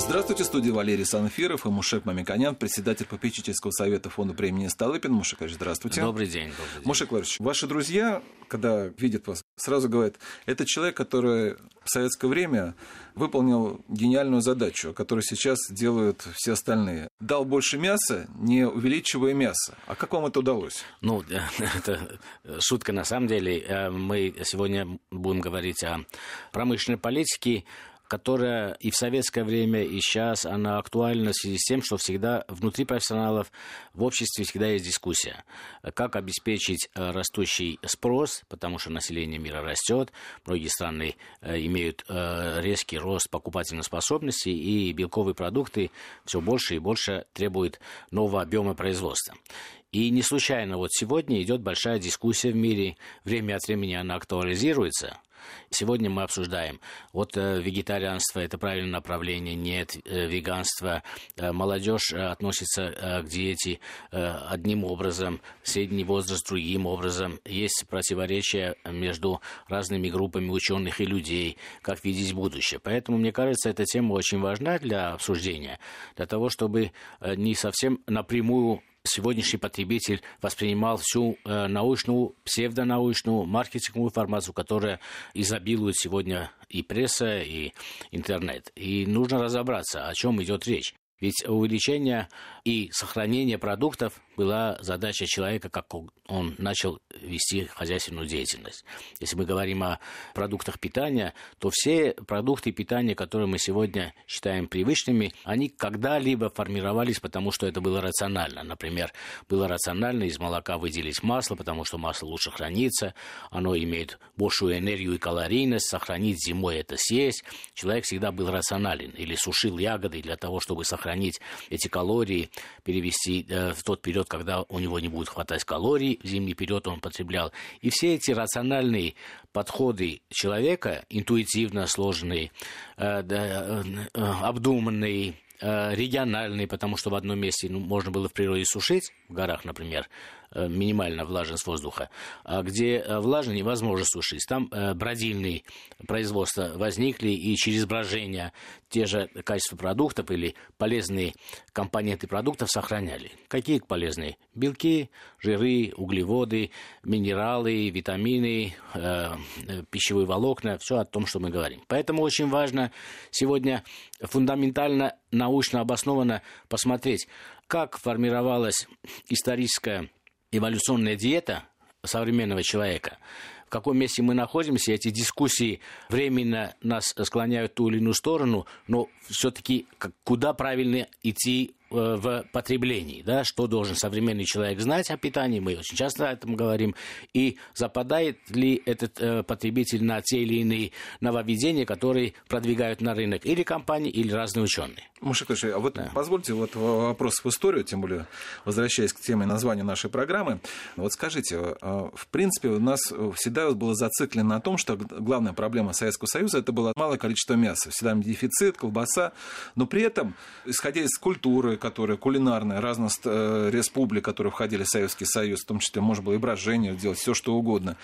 Здравствуйте, студия Валерий Санфиров и Мушек Мамиконян, председатель попечительского совета фонда премии Столыпин. Мушек здравствуйте. Добрый день. Добрый день. Мушек Владимирович, ваши друзья, когда видят вас, сразу говорят, это человек, который в советское время выполнил гениальную задачу, которую сейчас делают все остальные. Дал больше мяса, не увеличивая мясо. А как вам это удалось? Ну, это шутка на самом деле. Э, мы сегодня будем говорить о промышленной политике, которая и в советское время, и сейчас, она актуальна в связи с тем, что всегда внутри профессионалов в обществе всегда есть дискуссия. Как обеспечить э, растущий спрос, потому что население мира растет, многие страны э, имеют э, резкий рост покупательной способности, и белковые продукты все больше и больше требуют нового объема производства. И не случайно вот сегодня идет большая дискуссия в мире, время от времени она актуализируется – Сегодня мы обсуждаем, вот э, вегетарианство – это правильное направление, нет, э, веганство, э, молодежь относится к диете одним образом, средний возраст другим образом, есть противоречия между разными группами ученых и людей, как видеть будущее. Поэтому, мне кажется, эта тема очень важна для обсуждения, для того, чтобы не совсем напрямую сегодняшний потребитель воспринимал всю э, научную, псевдонаучную, маркетинговую информацию, которая изобилует сегодня и пресса, и интернет. И нужно разобраться, о чем идет речь. Ведь увеличение и сохранение продуктов была задача человека, как он начал вести хозяйственную деятельность. Если мы говорим о продуктах питания, то все продукты питания, которые мы сегодня считаем привычными, они когда-либо формировались, потому что это было рационально. Например, было рационально из молока выделить масло, потому что масло лучше хранится, оно имеет большую энергию и калорийность, сохранить зимой это съесть. Человек всегда был рационален или сушил ягоды для того, чтобы сохранить эти калории, перевести э, в тот период, когда у него не будет хватать калорий, в зимний период он потреблял. И все эти рациональные подходы человека, интуитивно сложные, э, э, обдуманные, региональные, потому что в одном месте ну, можно было в природе сушить, в горах, например, минимальная влажность воздуха, а где э, влажно невозможно сушить. Там э, бродильные производства возникли, и через брожение те же качества продуктов или полезные компоненты продуктов сохраняли. Какие полезные? Белки, жиры, углеводы, минералы, витамины, э, пищевые волокна, все о том, что мы говорим. Поэтому очень важно сегодня фундаментально научно обоснованно посмотреть, как формировалась историческая эволюционная диета современного человека, в каком месте мы находимся, эти дискуссии временно нас склоняют в ту или иную сторону, но все-таки куда правильно идти в потреблении, да, что должен современный человек знать о питании, мы очень часто о этом говорим, и западает ли этот э, потребитель на те или иные нововведения, которые продвигают на рынок или компании, или разные ученые. Мушек а вот да. позвольте вот вопрос в историю, тем более возвращаясь к теме названия нашей программы. Вот скажите, э, в принципе, у нас всегда было зациклено на том, что главная проблема Советского Союза это было малое количество мяса, всегда дефицит, колбаса, но при этом, исходя из культуры, которая кулинарная, разность э, республик, которые входили в Советский Союз, в том числе можно было и брожение делать, все что угодно.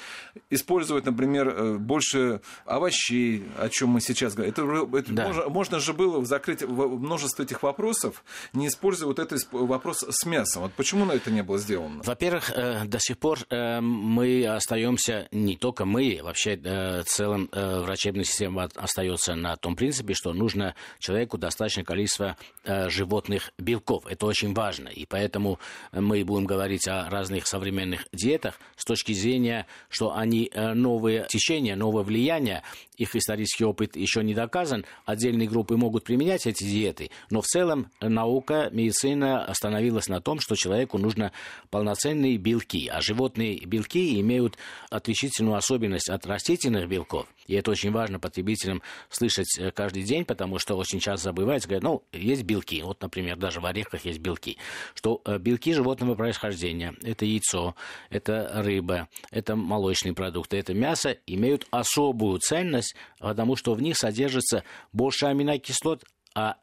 Использовать, например, э, больше овощей, о чем мы сейчас говорим. Это, это да. можно, можно же было закрыть множество этих вопросов, не используя вот этот вопрос с мясом. Вот почему это не было сделано? Во-первых, э, до сих пор мы остаемся, не только мы, вообще в целом врачебная система остается на том принципе, что нужно человеку достаточное количество животных белков. Это очень важно. И поэтому мы будем говорить о разных современных диетах с точки зрения, что они э, новые течения, новое влияние, их исторический опыт еще не доказан. Отдельные группы могут применять эти диеты, но в целом наука, медицина остановилась на том, что человеку нужно полноценные белки, а животные белки имеют отличительную особенность от растительных белков. И это очень важно потребителям слышать э, каждый день, потому что очень часто забывается, говорят, ну, есть белки, вот, например, даже в орехах есть белки, что э, белки животного происхождения, это яйцо, это рыба, это молочные продукты, это мясо, имеют особую ценность, потому что в них содержится больше аминокислот, а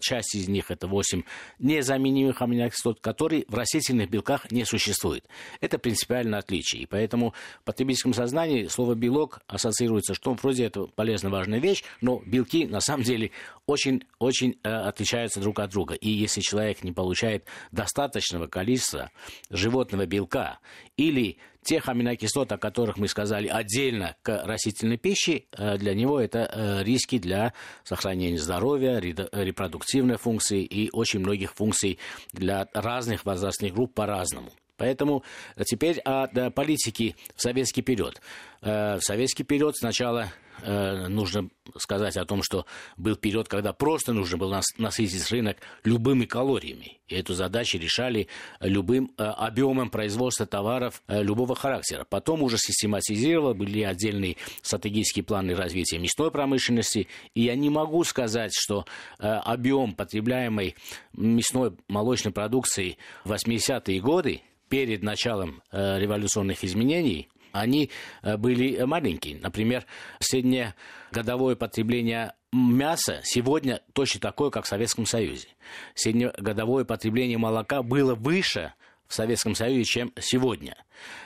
часть из них, это 8 незаменимых аминокислот, которые в растительных белках не существуют. Это принципиальное отличие. И поэтому в потребительском сознании слово «белок» ассоциируется, что вроде это полезная, важная вещь, но белки на самом деле очень-очень э, отличаются друг от друга. И если человек не получает достаточного количества животного белка или тех аминокислот, о которых мы сказали отдельно к растительной пище, э, для него это э, риски для сохранения здоровья, репродуктивной функции и очень многих функций для разных возрастных групп по-разному. Поэтому теперь о политике в советский период. В советский период сначала Э, нужно сказать о том, что был период, когда просто нужно было насытить рынок любыми калориями. И эту задачу решали любым э, объемом производства товаров э, любого характера. Потом уже систематизировали, были отдельные стратегические планы развития мясной промышленности. И я не могу сказать, что объем потребляемой мясной молочной продукции в 80-е годы перед началом революционных изменений они э, были маленькие. Например, среднегодовое потребление мяса сегодня точно такое, как в Советском Союзе. Среднегодовое потребление молока было выше в Советском Союзе, чем сегодня.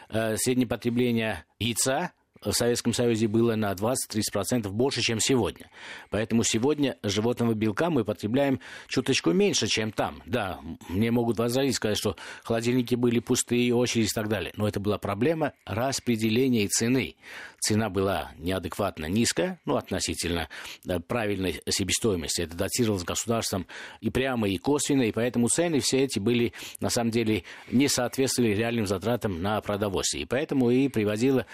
Э, среднее потребление яйца в Советском Союзе было на 20-30% больше, чем сегодня. Поэтому сегодня животного белка мы потребляем чуточку меньше, чем там. Да, мне могут возразить, сказать, что холодильники были пустые, очереди и так далее. Но это была проблема распределения цены. Цена была неадекватно низкая, ну, относительно да, правильной себестоимости. Это датировалось государством и прямо, и косвенно, и поэтому цены все эти были, на самом деле, не соответствовали реальным затратам на продовольствие. И поэтому и приводило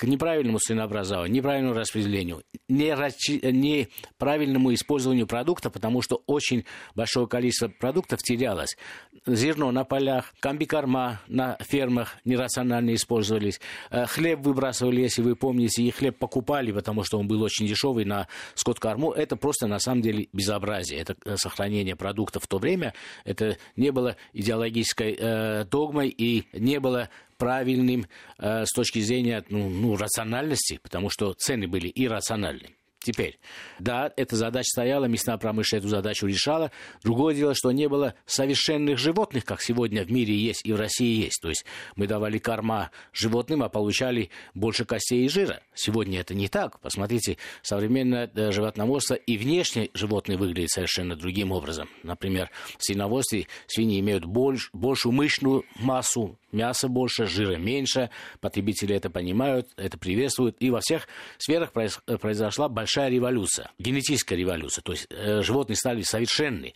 к неправильному ценообразованию, неправильному распределению, неправильному использованию продукта, потому что очень большое количество продуктов терялось. Зерно на полях, комбикорма на фермах нерационально использовались, э, хлеб выбрасывали, если вы помните, и хлеб покупали, потому что он был очень дешевый на скот-корму. Это просто на самом деле безобразие. Это э, сохранение продуктов в то время. Это не было идеологической э, догмой и не было правильным э, с точки зрения ну, ну, рациональности, потому что цены были иррациональны. Теперь, да, эта задача стояла, мясная промышленность эту задачу решала. Другое дело, что не было совершенных животных, как сегодня в мире есть и в России есть. То есть мы давали корма животным, а получали больше костей и жира. Сегодня это не так. Посмотрите, современное э, животноводство и внешне животные выглядят совершенно другим образом. Например, в свиноводстве свиньи имеют больш, большую мышную массу, мяса больше, жира меньше, потребители это понимают, это приветствуют, и во всех сферах произошла большая революция, генетическая революция, то есть э, животные стали совершенны.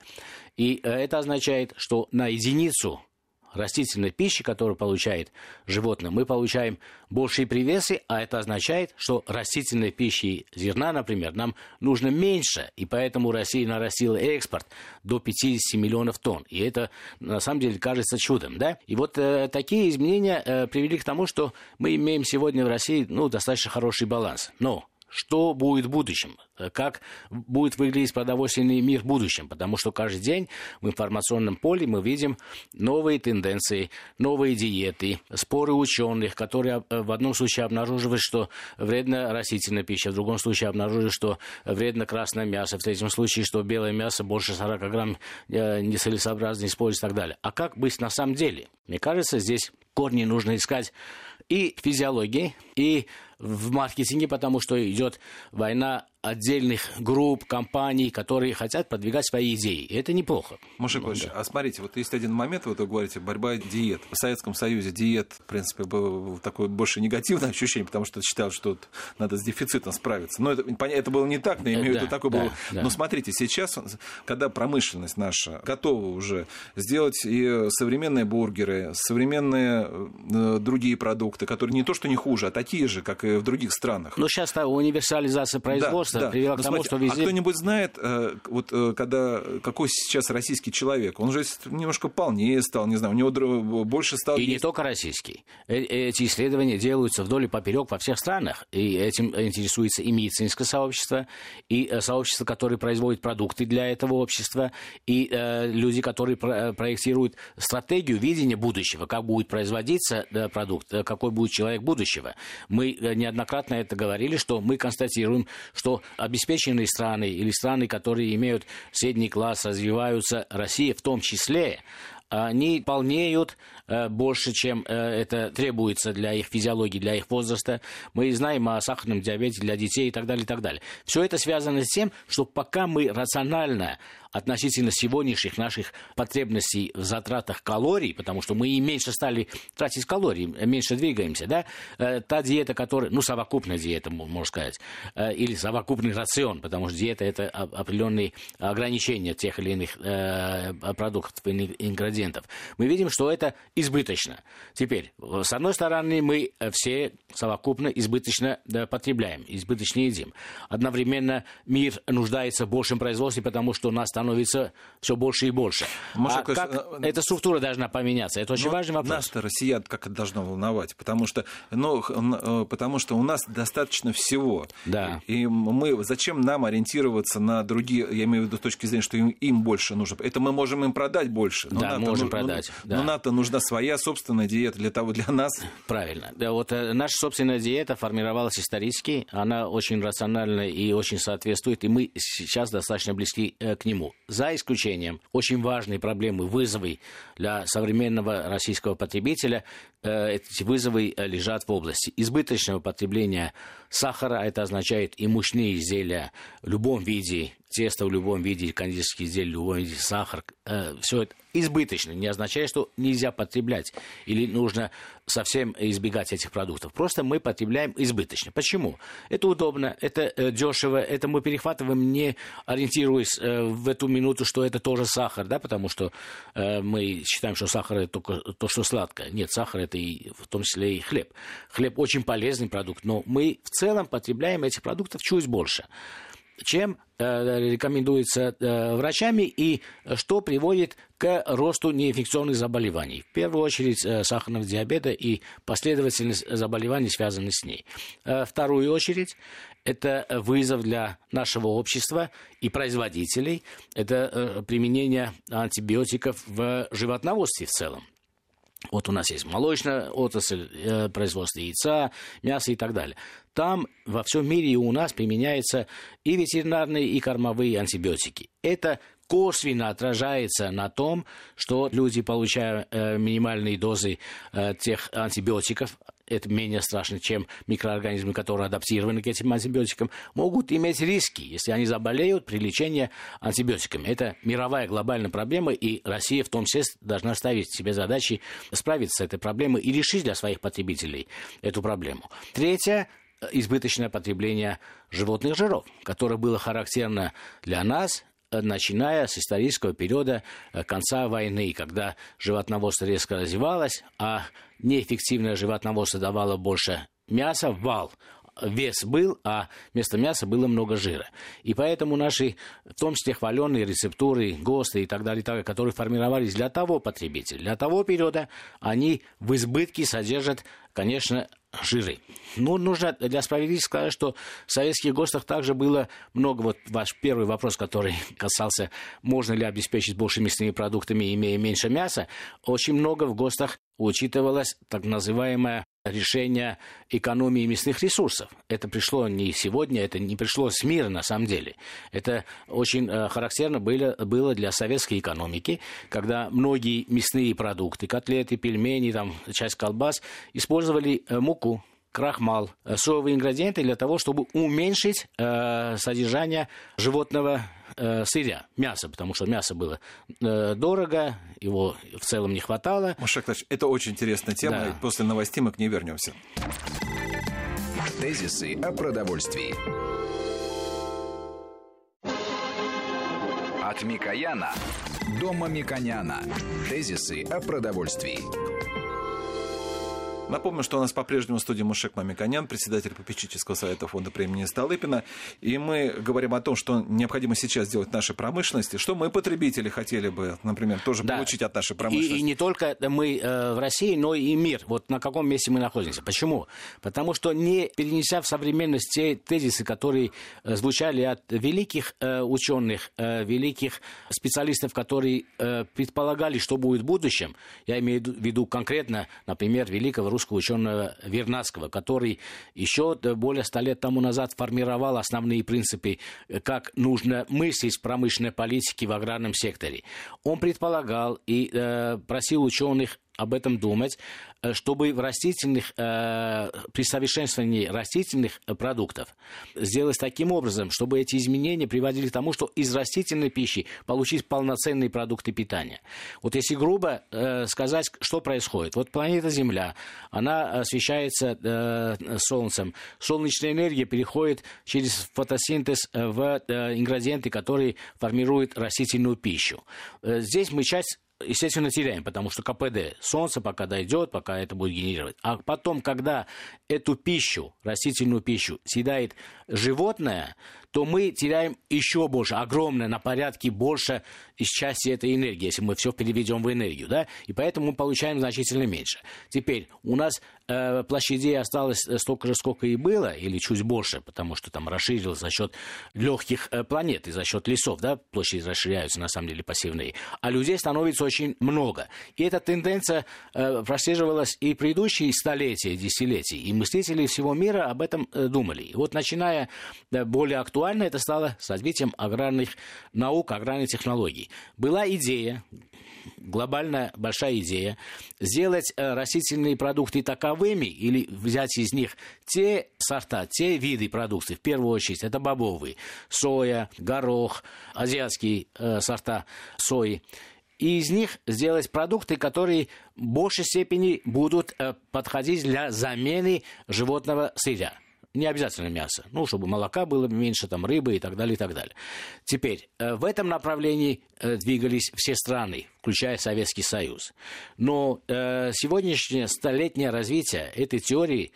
И э, это означает, что на единицу растительной пищи, которую получает животное, мы получаем большие привесы, а это означает, что растительной пищи зерна, например, нам нужно меньше, и поэтому Россия нарастила экспорт до 50 миллионов тонн. И это, на самом деле, кажется чудом, да? И вот э, такие изменения э, привели к тому, что мы имеем сегодня в России, ну, достаточно хороший баланс. Но что будет в будущем, как будет выглядеть продовольственный мир в будущем, потому что каждый день в информационном поле мы видим новые тенденции, новые диеты, споры ученых, которые э, в одном случае обнаруживают, что вредна растительная пища, в другом случае обнаруживают, что вредно красное мясо, в третьем случае, что белое мясо больше 40 грамм э, нецелесообразно использовать и так далее. А как быть на самом деле? Мне кажется, здесь корни нужно искать и физиологии, и в маркетинге, потому что идет война отдельных групп, компаний, которые хотят продвигать свои идеи. И это неплохо. Маша ну, да. а смотрите, вот есть один момент, вот вы говорите, борьба диет. В Советском Союзе диет, в принципе, было такое больше негативное ощущение, потому что считал, что надо с дефицитом справиться. Но это, это было не так, но я имею в виду, такое да, было. Да. Но смотрите, сейчас, когда промышленность наша готова уже сделать и современные бургеры, современные э, другие продукты, которые не то, что не хуже, а такие же, как и в других странах. Но сейчас универсализация производства да, привела к тому, смотрите, что везде... А кто-нибудь знает, э, вот э, когда, какой сейчас российский человек? Он же немножко полнее стал, не знаю, у него больше стал... И есть... не только российский. Э, эти исследования делаются вдоль и поперек во всех странах. И этим интересуется и медицинское сообщество, и сообщество, которое производит продукты для этого общества, и э, люди, которые проектируют стратегию видения будущего, как будет производиться продукт, какой будет человек будущего. Мы неоднократно это говорили, что мы констатируем, что обеспеченные страны или страны, которые имеют средний класс, развиваются, Россия в том числе, они полнеют э, больше, чем э, это требуется для их физиологии, для их возраста. Мы знаем о сахарном диабете для детей и так далее, и так далее. Все это связано с тем, что пока мы рационально относительно сегодняшних наших потребностей в затратах калорий, потому что мы и меньше стали тратить калорий, меньше двигаемся, да, э, та диета, которая, ну, совокупная диета, можно сказать, или совокупный рацион, потому что диета – это определенные ограничения тех или иных продуктов, ингредиентов. Мы видим, что это избыточно. Теперь, с одной стороны, мы все совокупно избыточно потребляем, избыточно едим. Одновременно мир нуждается в большем производстве, потому что у нас становится все больше и больше. Может, а как э, эта структура должна поменяться? Это очень важный вопрос. Нас-то, россиян, как это должно волновать? Потому что, ну, э, потому что у нас достаточно всего. Да. И мы, зачем нам ориентироваться на другие, я имею в виду с точки зрения, что им, им больше нужно. Это мы можем им продать больше. Но да, можем ну, продать. Ну, да. Но НАТО нужна своя собственная диета для того, для нас. Правильно. Да, вот э, наша собственная диета формировалась исторически, она очень рациональна и очень соответствует, и мы сейчас достаточно близки к нему за исключением очень важной проблемы вызовы для современного российского потребителя. Э, эти вызовы э, лежат в области избыточного потребления сахара. Это означает и мучные изделия в любом виде, тесто в любом виде, кондитерские изделия в любом виде, сахар. Э, Все это избыточно. Не означает, что нельзя потреблять или нужно совсем избегать этих продуктов. Просто мы потребляем избыточно. Почему? Это удобно, это дешево, это мы перехватываем, не ориентируясь в эту минуту, что это тоже сахар, да, потому что мы считаем, что сахар это только то, что сладкое. Нет, сахар это и в том числе и хлеб. Хлеб очень полезный продукт, но мы в целом потребляем этих продуктов чуть больше чем э, рекомендуется э, врачами и что приводит к росту неинфекционных заболеваний. В первую очередь э, сахарного диабета и последовательность заболеваний, связанных с ней. Вторую очередь это вызов для нашего общества и производителей. Это применение антибиотиков в животноводстве в целом. Вот у нас есть молочная отрасль, производство яйца, мяса и так далее. Там во всем мире и у нас применяются и ветеринарные, и кормовые антибиотики. Это косвенно отражается на том, что люди, получая э, минимальные дозы э, тех антибиотиков, это менее страшно, чем микроорганизмы, которые адаптированы к этим антибиотикам, могут иметь риски, если они заболеют при лечении антибиотиками. Это мировая глобальная проблема, и Россия в том числе должна ставить себе задачи справиться с этой проблемой и решить для своих потребителей эту проблему. Третье избыточное потребление животных жиров, которое было характерно для нас начиная с исторического периода э, конца войны, когда животноводство резко развивалось, а неэффективное животноводство давало больше мяса, вал, вес был, а вместо мяса было много жира. И поэтому наши, в том числе хваленные рецептуры, ГОСТы и так далее, так далее, которые формировались для того потребителя, для того периода, они в избытке содержат, конечно, жиры. Ну, нужно для справедливости сказать, что в советских ГОСТах также было много, вот ваш первый вопрос, который касался, можно ли обеспечить больше мясными продуктами, имея меньше мяса, очень много в ГОСТах учитывалось так называемое решение экономии мясных ресурсов. Это пришло не сегодня, это не пришло с мира на самом деле. Это очень э, характерно было, было для советской экономики, когда многие мясные продукты, котлеты, пельмени, там, часть колбас, использовали э, муку, крахмал, э, соевые ингредиенты для того, чтобы уменьшить э, содержание животного э, сырья, мяса, потому что мясо было э, дорого, его в целом не хватало. Мушек это очень интересная тема, да. после новостей мы к ней вернемся. Тезисы о продовольствии. От Микояна до Мамиконяна. Тезисы о продовольствии. Напомню, что у нас по-прежнему в студии Мушек Мамиконян, председатель попечительского совета фонда премии Столыпина. И мы говорим о том, что необходимо сейчас сделать нашей промышленности, что мы, потребители, хотели бы, например, тоже да. получить от нашей промышленности. И, и не только мы э, в России, но и мир. Вот на каком месте мы находимся. Почему? Потому что не перенеся в современность те тезисы, которые э, звучали от великих э, ученых, э, великих специалистов, которые э, предполагали, что будет в будущем, я имею в виду конкретно, например, великого русского ученого Вернадского, который еще более ста лет тому назад формировал основные принципы, как нужно мыслить промышленной политике в аграрном секторе. Он предполагал и э, просил ученых об этом думать, э, чтобы в растительных, э, при совершенствовании растительных э, продуктов сделать таким образом, чтобы эти изменения приводили к тому, что из растительной пищи получить полноценные продукты питания. Вот если грубо сказать, что происходит. Вот планета Земля, она освещается Солнцем. Солнечная энергия переходит через фотосинтез в ингредиенты, которые формируют растительную пищу. Здесь мы часть естественно, теряем, потому что КПД, солнце пока дойдет, пока это будет генерировать. А потом, когда эту пищу, растительную пищу, съедает животное, то мы теряем еще больше, огромное, на порядке больше из части этой энергии, если мы все переведем в энергию, да, и поэтому мы получаем значительно меньше. Теперь у нас э, площадей осталось столько же, сколько и было, или чуть больше, потому что там расширилось за счет легких э, планет и за счет лесов, да, площади расширяются, на самом деле, пассивные, а людей становится очень много. И эта тенденция э, прослеживалась и предыдущие столетия, десятилетия, и мыслители всего мира об этом э, думали. И вот начиная э, более актуально актуально это стало с развитием аграрных наук, аграрных технологий. Была идея, глобальная большая идея, сделать э, растительные продукты таковыми или взять из них те сорта, те виды продукции, в первую очередь, это бобовые, соя, горох, азиатские э, сорта сои, и из них сделать продукты, которые в большей степени будут э, подходить для замены животного сырья не обязательно мясо, ну, чтобы молока было меньше, там, рыбы и так далее, и так далее. Теперь, э, в этом направлении э, двигались все страны, включая Советский Союз. Но э, сегодняшнее столетнее развитие этой теории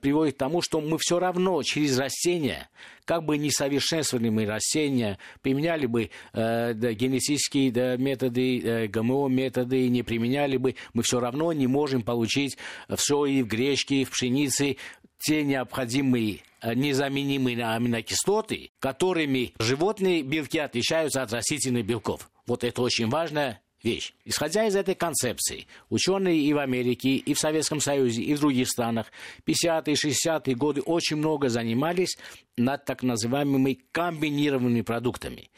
приводит к тому, что мы все равно через растения, как бы не совершенствовали мы растения, применяли бы генетические методы, ГМО-методы, не применяли бы, мы все равно не можем получить в сои, в гречке, в пшенице те необходимые э, незаменимые аминокислоты, которыми животные белки отличаются от растительных белков. Вот это очень важная вещь. Исходя из этой концепции, ученые и в Америке, и в Советском Союзе, и в других странах 50-е, 60-е годы очень много занимались над так называемыми комбинированными продуктами.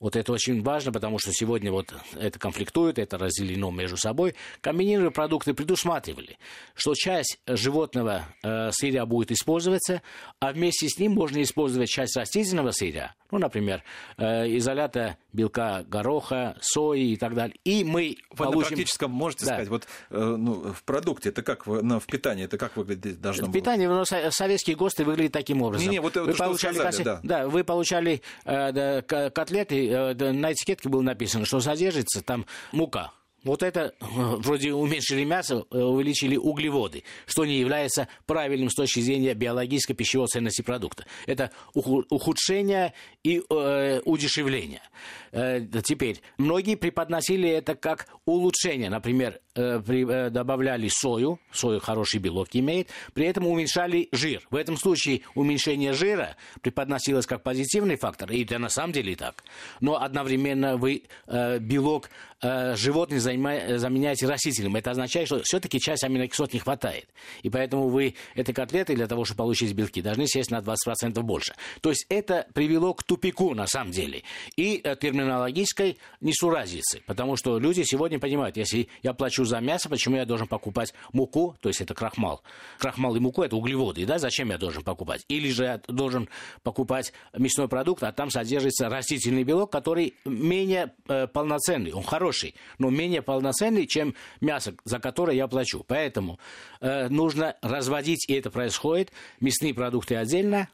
Вот это очень важно, потому что сегодня вот это конфликтует, это разделено между собой. Комбинированные продукты предусматривали, что часть животного э, сырья будет использоваться, а вместе с ним можно использовать часть растительного сырья, ну, например, э, изолята белка гороха, сои и так далее. И мы вот получим... На практическом можете да. сказать, вот э, ну, в продукте это как, ну, в питании это как выглядит должно В питании, ну, советские ГОСТы выглядят таким образом. Не, не, вот вы то, получали, сказали, да. да. вы получали э, да, котлеты, на этикетке было написано, что содержится там мука. Вот это э, вроде уменьшили мясо, э, увеличили углеводы, что не является правильным с точки зрения биологической пищевой ценности продукта. Это ухудшение и э, удешевление. Э, теперь, многие преподносили это как улучшение. Например, э, при, э, добавляли сою, сою хороший белок имеет, при этом уменьшали жир. В этом случае уменьшение жира преподносилось как позитивный фактор, и это на самом деле так. Но одновременно вы э, белок э, животных заменяете растительным. Это означает, что все-таки часть аминокислот не хватает. И поэтому вы этой котлеты для того, чтобы получить белки, должны сесть на 20% больше. То есть это привело к тупику на самом деле. И э, терминологической несуразицы. Потому что люди сегодня понимают, если я плачу за мясо, почему я должен покупать муку, то есть это крахмал. Крахмал и муку – это углеводы, да, зачем я должен покупать? Или же я должен покупать мясной продукт, а там содержится растительный белок, который менее э, полноценный, он хороший, но менее полноценный, чем мясо, за которое я плачу. Поэтому э, нужно разводить, и это происходит, мясные продукты отдельно,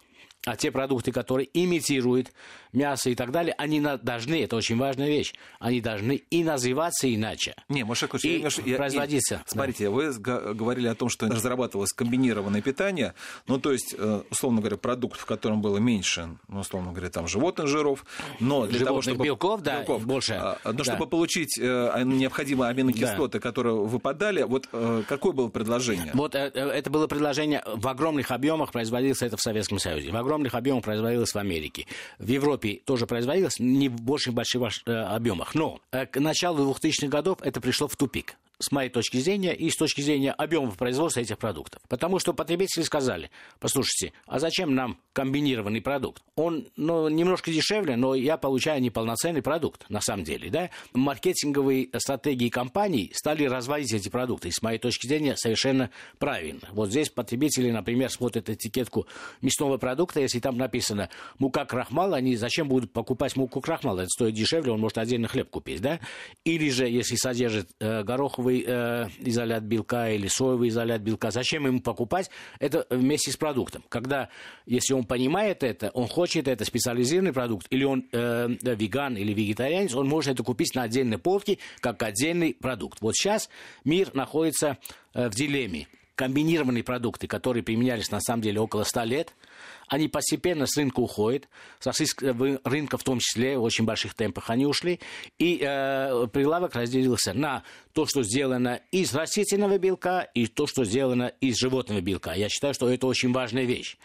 а те продукты, которые имитируют мясо и так далее, они на, должны, это очень важная вещь, они должны и называться иначе. Не, Маша и я, производиться. Я, смотрите, да. вы говорили о том, что разрабатывалось комбинированное питание, ну, то есть, э, условно говоря, продукт, в котором было меньше, ну, условно говоря, там, животных жиров, но для животных того, чтобы... белков, да, белков, больше. А, но да. чтобы получить э, необходимые аминокислоты, да. которые выпадали, вот э, какое было предложение? Вот это было предложение в огромных объемах, производилось это в Советском Союзе, в огромных объемах производилось в Америке. В Европе тоже производилось, не в больших больших э, объемах. Но э, к началу 2000-х годов это пришло в тупик. С моей точки зрения, и с точки зрения объемов производства этих продуктов. Потому что потребители сказали, послушайте, а зачем нам комбинированный продукт? Он ну, немножко дешевле, но я получаю неполноценный продукт, на самом деле. Да? Маркетинговые стратегии компаний стали разводить эти продукты, и с моей точки зрения совершенно правильно. Вот здесь потребители, например, смотрят этикетку мясного продукта, если там написано мука крахмала, они зачем будут покупать муку крахмала? Это стоит дешевле, он может отдельно хлеб купить. Да? Или же, если содержит э, гороховый соевый э, изолят белка или соевый изолят белка. Зачем ему покупать это вместе с продуктом? Когда, если он понимает это, он хочет это специализированный продукт, или он э, веган или вегетарианец, он может это купить на отдельной полке как отдельный продукт. Вот сейчас мир находится э, в дилемме. Комбинированные продукты, которые применялись на самом деле около 100 лет, они постепенно с рынка уходят, с российского рынка в том числе, в очень больших темпах они ушли, и э, прилавок разделился на то, что сделано из растительного белка, и то, что сделано из животного белка. Я считаю, что это очень важная вещь.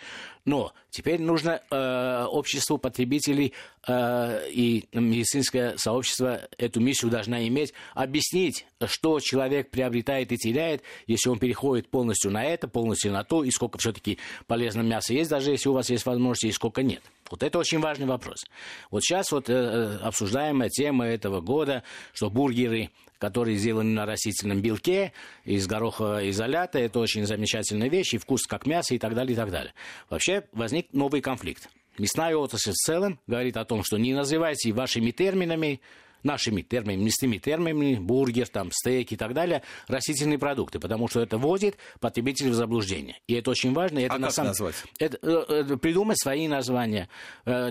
Но теперь нужно э, обществу потребителей э, и медицинское сообщество эту миссию должна иметь, объяснить, что человек приобретает и теряет, если он переходит полностью на это, полностью на то, и сколько все-таки полезного мяса есть, даже если у вас есть возможность, и сколько нет. Вот это очень важный вопрос. Вот сейчас вот э, э обсуждаемая тема этого года, что бургеры которые сделаны на растительном белке из горохового изолята. Это очень замечательная вещь, и вкус как мясо и так далее, и так далее. Вообще возник новый конфликт. Мясная отрасль в целом говорит о том, что не называйте вашими терминами нашими терминами, мясными терминами, бургер, там, стейк и так далее, растительные продукты, потому что это вводит потребителей в заблуждение. И это очень важно. Это а на как самом... назвать? Это, э, придумать свои названия. Э,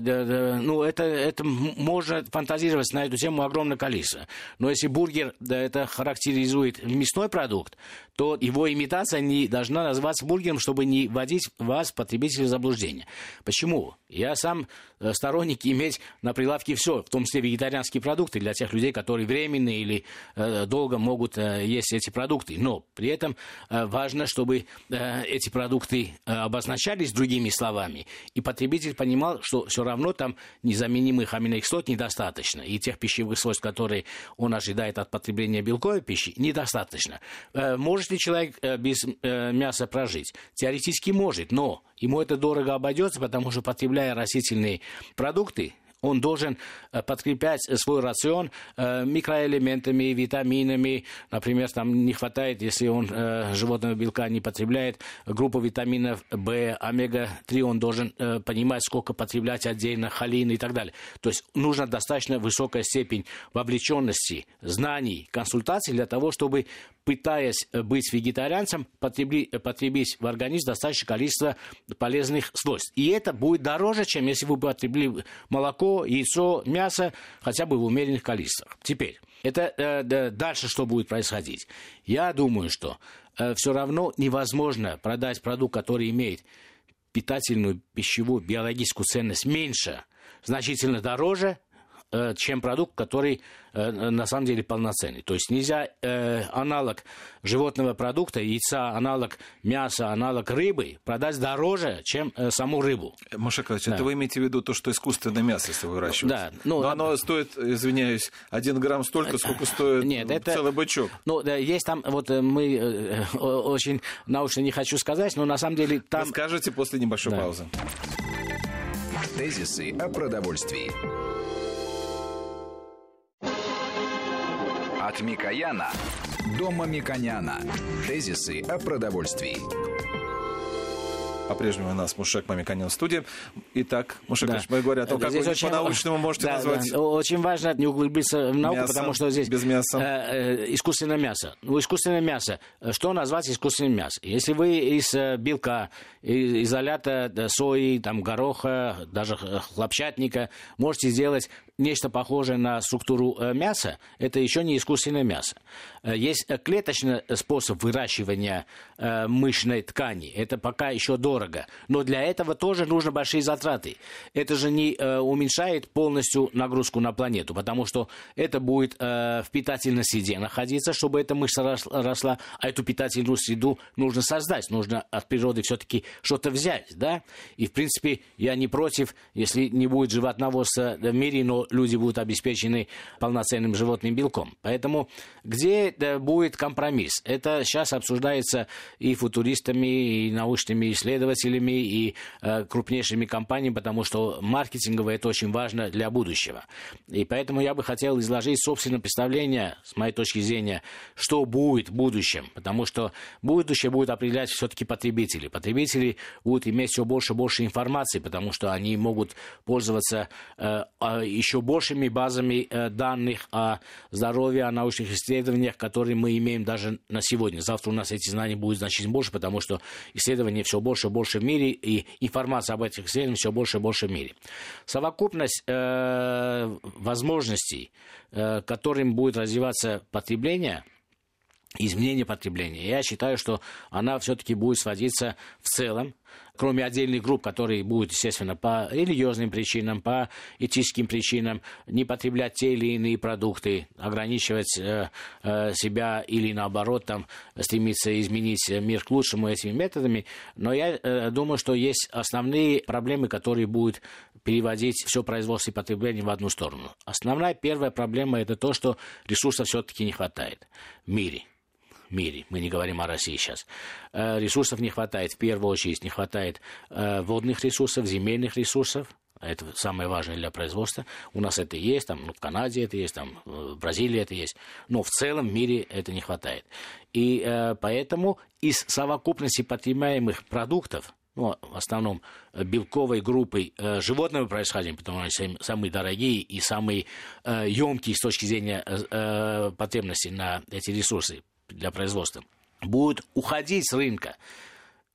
ну, это, это можно фантазировать на эту тему огромное количество. Но если бургер да, это характеризует мясной продукт, то его имитация не должна называться бургером, чтобы не вводить вас, потребителей, в заблуждение. Почему? Я сам э, сторонник иметь на прилавке все, в том числе вегетарианские продукты, для тех людей, которые временно или э, долго могут э, есть эти продукты. Но при этом э, важно, чтобы э, эти продукты э, обозначались другими словами, и потребитель понимал, что все равно там незаменимых аминокислот недостаточно, и тех пищевых свойств, которые он ожидает от потребления белковой пищи, недостаточно. Э, может ли человек э, без э, мяса прожить? Теоретически может, но ему это дорого обойдется, потому что потребляя растительные продукты, он должен э, подкреплять свой рацион э, микроэлементами, витаминами. Например, там не хватает, если он э, животного белка не потребляет, группу витаминов В, омега-3, он должен понимать, сколько потреблять отдельно, холин и так далее. То есть нужна достаточно высокая степень вовлеченности, знаний, консультаций для того, чтобы пытаясь быть вегетарианцем, потребить, в организм достаточное количество полезных свойств. И это будет дороже, чем если вы потребили молоко, яйцо, мясо хотя бы в умеренных количествах. Теперь, это э, дальше что будет происходить? Я думаю, что э, все равно невозможно продать продукт, который имеет питательную, пищевую, биологическую ценность меньше, значительно дороже, чем продукт, который э, на самом деле полноценный. То есть нельзя э, аналог животного продукта, яйца, аналог мяса, аналог рыбы продать дороже, чем э, саму рыбу. Машакович, да. это вы имеете в виду то, что искусственное мясо, если вы выращиваете? Да. Ну, Но оно стоит, извиняюсь, один грамм столько, сколько стоит Нет, это, целый бычок. Ну, да, есть там, вот э, мы э, очень научно не хочу сказать, но на самом деле там... Вы скажете после небольшой да. паузы. Тезисы о продовольствии. От Микояна до Мамиконяна. Тезисы о продовольствии. По-прежнему у нас Мушек Мамиканин в студии. Итак, Мушек да. мы говорим о том, как вы очень... по-научному можете да, назвать... Да. Очень важно не углубиться в науку, мясо, потому что здесь... без мяса. Э, э, искусственное мясо. Ну, искусственное мясо. Что назвать искусственным мясом? Если вы из э, белка, из изолята сои, там, гороха, даже хлопчатника можете сделать нечто похожее на структуру э, мяса, это еще не искусственное мясо. Э, есть э, клеточный способ выращивания мышечной ткани. Это пока еще дорого. Но для этого тоже нужны большие затраты. Это же не уменьшает полностью нагрузку на планету, потому что это будет в питательной среде находиться, чтобы эта мышца росла, а эту питательную среду нужно создать. Нужно от природы все-таки что-то взять. Да? И, в принципе, я не против, если не будет животноводства в мире, но люди будут обеспечены полноценным животным белком. Поэтому где будет компромисс? Это сейчас обсуждается и футуристами, и научными исследователями, и э, крупнейшими компаниями, потому что маркетингово это очень важно для будущего. И поэтому я бы хотел изложить собственное представление, с моей точки зрения, что будет в будущем, потому что будущее будет определять все-таки потребители. Потребители будут иметь все больше и больше информации, потому что они могут пользоваться э, а, еще большими базами э, данных о здоровье, о научных исследованиях, которые мы имеем даже на сегодня. Завтра у нас эти знания будут значительно больше, потому что исследований все больше и больше в мире, и информация об этих исследованиях все больше и больше в мире. Совокупность э, возможностей, э, которым будет развиваться потребление – изменение потребления. Я считаю, что она все-таки будет сводиться в целом, кроме отдельных групп, которые будут, естественно, по религиозным причинам, по этическим причинам не потреблять те или иные продукты, ограничивать э, э, себя или наоборот там стремиться изменить мир к лучшему этими методами. Но я э, думаю, что есть основные проблемы, которые будут переводить все производство и потребление в одну сторону. Основная первая проблема это то, что ресурсов все-таки не хватает в мире мире, мы не говорим о России сейчас, э, ресурсов не хватает, в первую очередь не хватает э, водных ресурсов, земельных ресурсов, это самое важное для производства. У нас это есть, там, ну, в Канаде это есть, там, в Бразилии это есть. Но в целом в мире это не хватает. И э, поэтому из совокупности потребляемых продуктов, ну, в основном белковой группой э, животного происхождения, потому что они самые дорогие и самые э, емкие с точки зрения э, потребностей на эти ресурсы для производства, будут уходить с рынка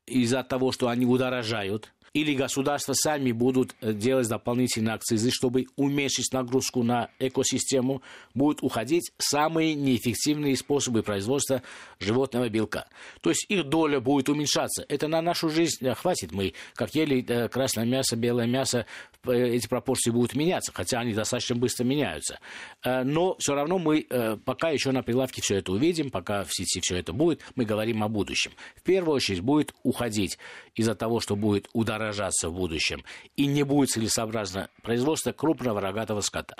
из-за того, что они удорожают, или государства сами будут э, делать дополнительные акцизы, чтобы уменьшить нагрузку на экосистему, будут уходить самые неэффективные способы производства животного белка. То есть их доля будет уменьшаться. Это на нашу жизнь э, хватит. Мы, как ели э, красное мясо, белое мясо, эти пропорции будут меняться, хотя они достаточно быстро меняются. Но все равно мы пока еще на прилавке все это увидим, пока в сети все это будет, мы говорим о будущем. В первую очередь будет уходить из-за того, что будет удорожать выражаться в будущем, и не будет целесообразно производство крупного рогатого скота.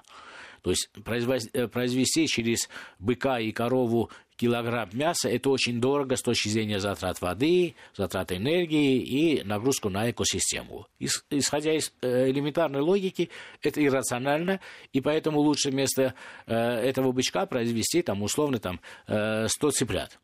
То есть э, произвести через быка и корову килограмм мяса – это очень дорого с точки зрения затрат воды, затрат энергии и нагрузку на экосистему. Исходя из э, элементарной логики, это иррационально, и поэтому лучше вместо э, этого бычка произвести там, условно там, 100 цыплят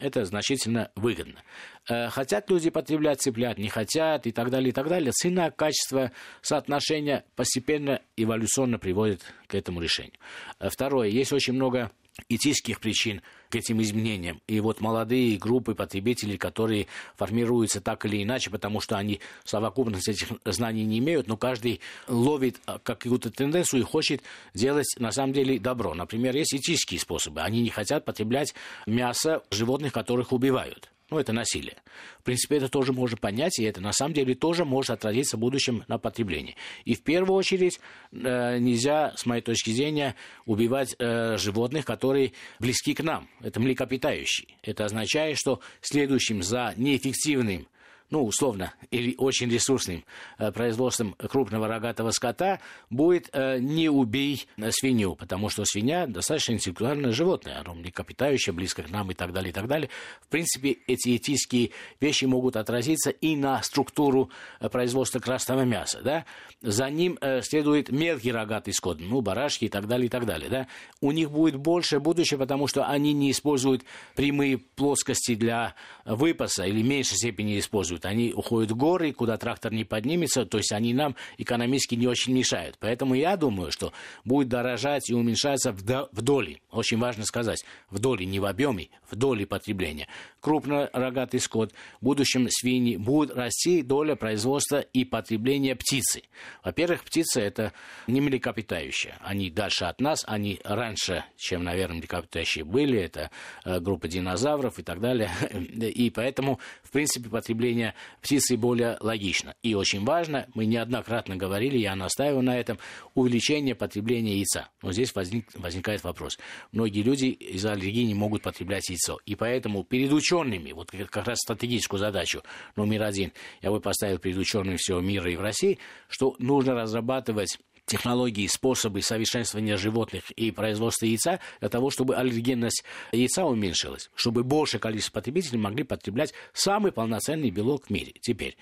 это значительно выгодно. Э, хотят люди потреблять цыплят, не хотят и так далее, и так далее. Цена, качество, соотношение постепенно эволюционно приводит к этому решению. Э, второе, есть очень много этических причин к этим изменениям. И вот молодые группы потребителей, которые формируются так или иначе, потому что они совокупность этих знаний не имеют, но каждый ловит а, какую-то тенденцию и хочет делать на самом деле добро. Например, есть этические способы. Они не хотят потреблять мясо животных, которых убивают. Ну, это насилие. В принципе, это тоже можно понять, и это на самом деле тоже может отразиться в будущем на потреблении. И в первую очередь э, нельзя, с моей точки зрения, убивать э, животных, которые близки к нам. Это млекопитающие. Это означает, что следующим за неэффективным ну, условно, или очень ресурсным э, производством крупного рогатого скота будет э, не убей э, свинью, потому что свинья достаточно интеллектуальное животное, оно млекопитающее, близко к нам и так далее, и так далее. В принципе, эти этические вещи могут отразиться и на структуру производства красного мяса, да. За ним следует мелкий рогатый скот, ну, барашки и так далее, и так далее, да. У них будет больше будущее, потому что они не используют прямые плоскости для выпаса или в меньшей степени используют делают. Они уходят в горы, куда трактор не поднимется, то есть они нам экономически не очень мешают. Поэтому я думаю, что будет дорожать и уменьшаться в доли. Очень важно сказать, в доли, не в объеме, в доли потребления. Крупнорогатый скот, в будущем свиньи, будет расти доля производства и потребления птицы. Во-первых, птица это не млекопитающие. Они дальше от нас, они раньше, чем, наверное, млекопитающие были. Это э, группа динозавров и так далее. И поэтому, в принципе, потребление птицы более логично. И очень важно, мы неоднократно говорили, я настаиваю на этом, увеличение потребления яйца. Но здесь возник, возникает вопрос. Многие люди из-за аллергии не могут потреблять яйцо. И поэтому перед учеными, вот как раз стратегическую задачу номер один, я бы поставил перед учеными всего мира и в России, что нужно разрабатывать технологии, способы совершенствования животных и производства яйца для того, чтобы аллергенность яйца уменьшилась, чтобы большее количество потребителей могли потреблять самый полноценный белок в мире. Теперь,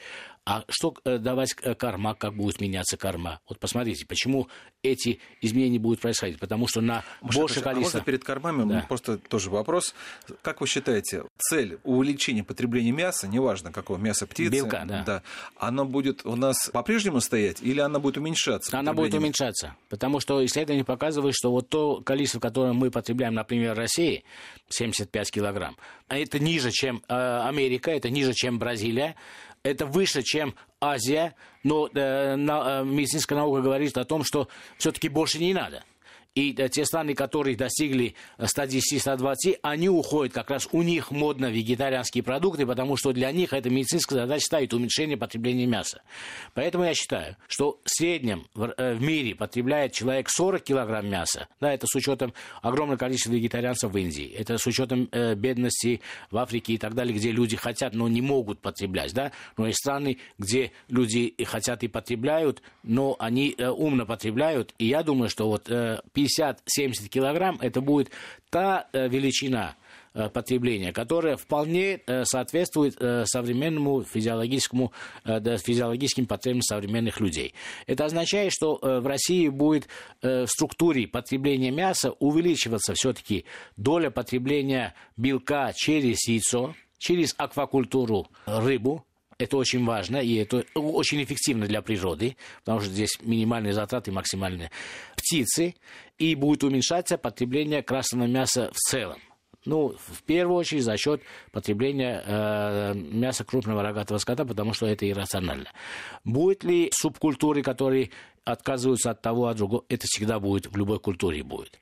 а что э, давать э, карма, как будет меняться карма? Вот посмотрите, почему эти изменения будут происходить? Потому что на Маша, большее количество... А можно перед кормами да. просто тоже вопрос. Как вы считаете, цель увеличения потребления мяса, неважно какого мяса птицы, Белка, да. да, оно будет у нас по-прежнему стоять или она будет уменьшаться? Она будет уменьшаться, потому что исследования показывают, что вот то количество, которое мы потребляем, например, в России, 75 килограмм, это ниже, чем э, Америка, это ниже, чем Бразилия, это выше, чем Азия, но э, на, э, медицинская наука говорит о том, что все-таки больше не надо. И э, те страны, которые достигли 110-120, э, они уходят, как раз у них модно вегетарианские продукты, потому что для них эта медицинская задача ставит уменьшение потребления мяса. Поэтому я считаю, что в среднем в, э, мире потребляет человек 40 килограмм мяса, да, это с учетом огромного количества вегетарианцев в Индии, это с учетом бедности в Африке и так далее, где люди хотят, но не могут потреблять, да, но есть страны, где люди хотят и потребляют, но они умно потребляют, и я думаю, что вот 50-70 килограмм, это будет та э, величина э, потребления, которая вполне э, соответствует современному физиологическому, физиологическим потребностям современных людей. Это означает, что в России будет в структуре потребления мяса увеличиваться все-таки доля потребления белка через яйцо, через аквакультуру рыбу, это очень важно, и это очень эффективно для природы, потому что здесь минимальные затраты, максимальные птицы, и будет уменьшаться потребление красного мяса в целом. Ну, в первую очередь за счет потребления э, мяса крупного рогатого скота, потому что это иррационально. Будет ли субкультуры, которые отказываются от того, от другого, это всегда будет, в любой культуре будет.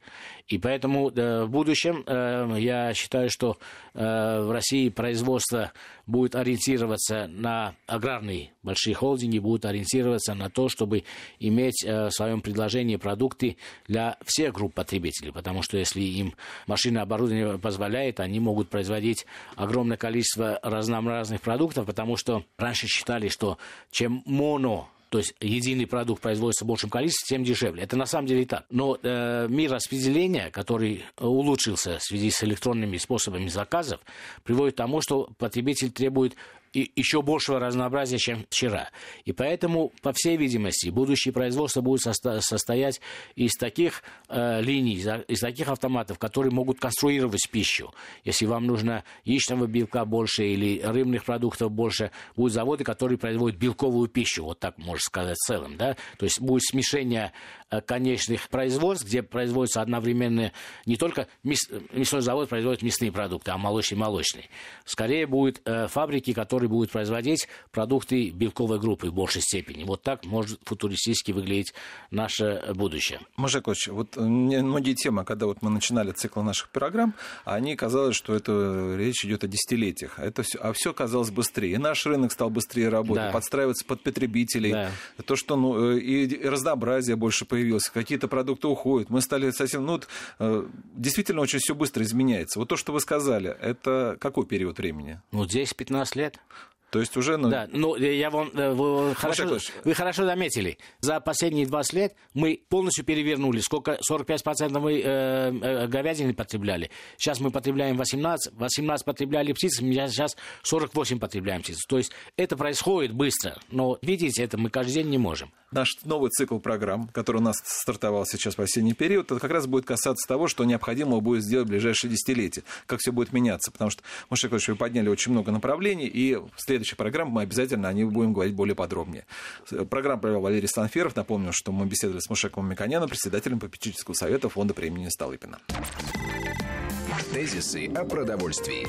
И поэтому э, в будущем э, я считаю, что э, в России производство будет ориентироваться на аграрные большие холдинги, будут ориентироваться на то, чтобы иметь в своем предложении продукты для всех групп потребителей, потому что если им машина оборудование позволяет, они могут производить огромное количество разнообразных продуктов, потому что раньше считали, что чем моно то есть единый продукт производится в большем количестве, тем дешевле. Это на самом деле и так. Но э, мир распределения, который улучшился в связи с электронными способами заказов, приводит к тому, что потребитель требует и еще большего разнообразия, чем вчера. И поэтому, по всей видимости, будущее производство будет состо- состоять из таких э, линий, из таких автоматов, которые могут конструировать пищу. Если вам нужно яичного белка больше или рыбных продуктов больше, будут заводы, которые производят белковую пищу, вот так можно сказать в целом. Да? То есть будет смешение э, конечных производств, где производятся одновременно не только мяс... мясной завод производит мясные продукты, а молочный молочный. Скорее будут э, фабрики, которые который будет производить продукты белковой группы в большей степени. Вот так может футуристически выглядеть наше будущее. Мажекович, вот многие темы, когда вот мы начинали цикл наших программ, они казалось, что это речь идет о десятилетиях. Это все, а все казалось быстрее. И наш рынок стал быстрее работать, да. подстраиваться под потребителей. Да. То, что ну, э, и разнообразие больше появилось, какие-то продукты уходят. Мы стали совсем... Ну, вот, э, действительно очень все быстро изменяется. Вот то, что вы сказали, это какой период времени? Ну, 10-15 лет. То есть уже... Ну... Да, ну я вам... Э, вы хорошо, вы хорошо заметили. За последние 20 лет мы полностью перевернули. Сколько? 45% мы э, э, говядины потребляли. Сейчас мы потребляем 18. 18 потребляли птиц, сейчас 48 потребляем птиц. То есть это происходит быстро. Но видите, это мы каждый день не можем наш новый цикл программ, который у нас стартовал сейчас в осенний период, это как раз будет касаться того, что необходимо будет сделать в ближайшие десятилетия, как все будет меняться. Потому что, Маша Яковлевич, вы подняли очень много направлений, и в следующей программе мы обязательно о них будем говорить более подробнее. Программу провел Валерий Станферов. Напомню, что мы беседовали с Мушековым Миконяном, председателем попечительского совета фонда премии Столыпина. Тезисы о продовольствии.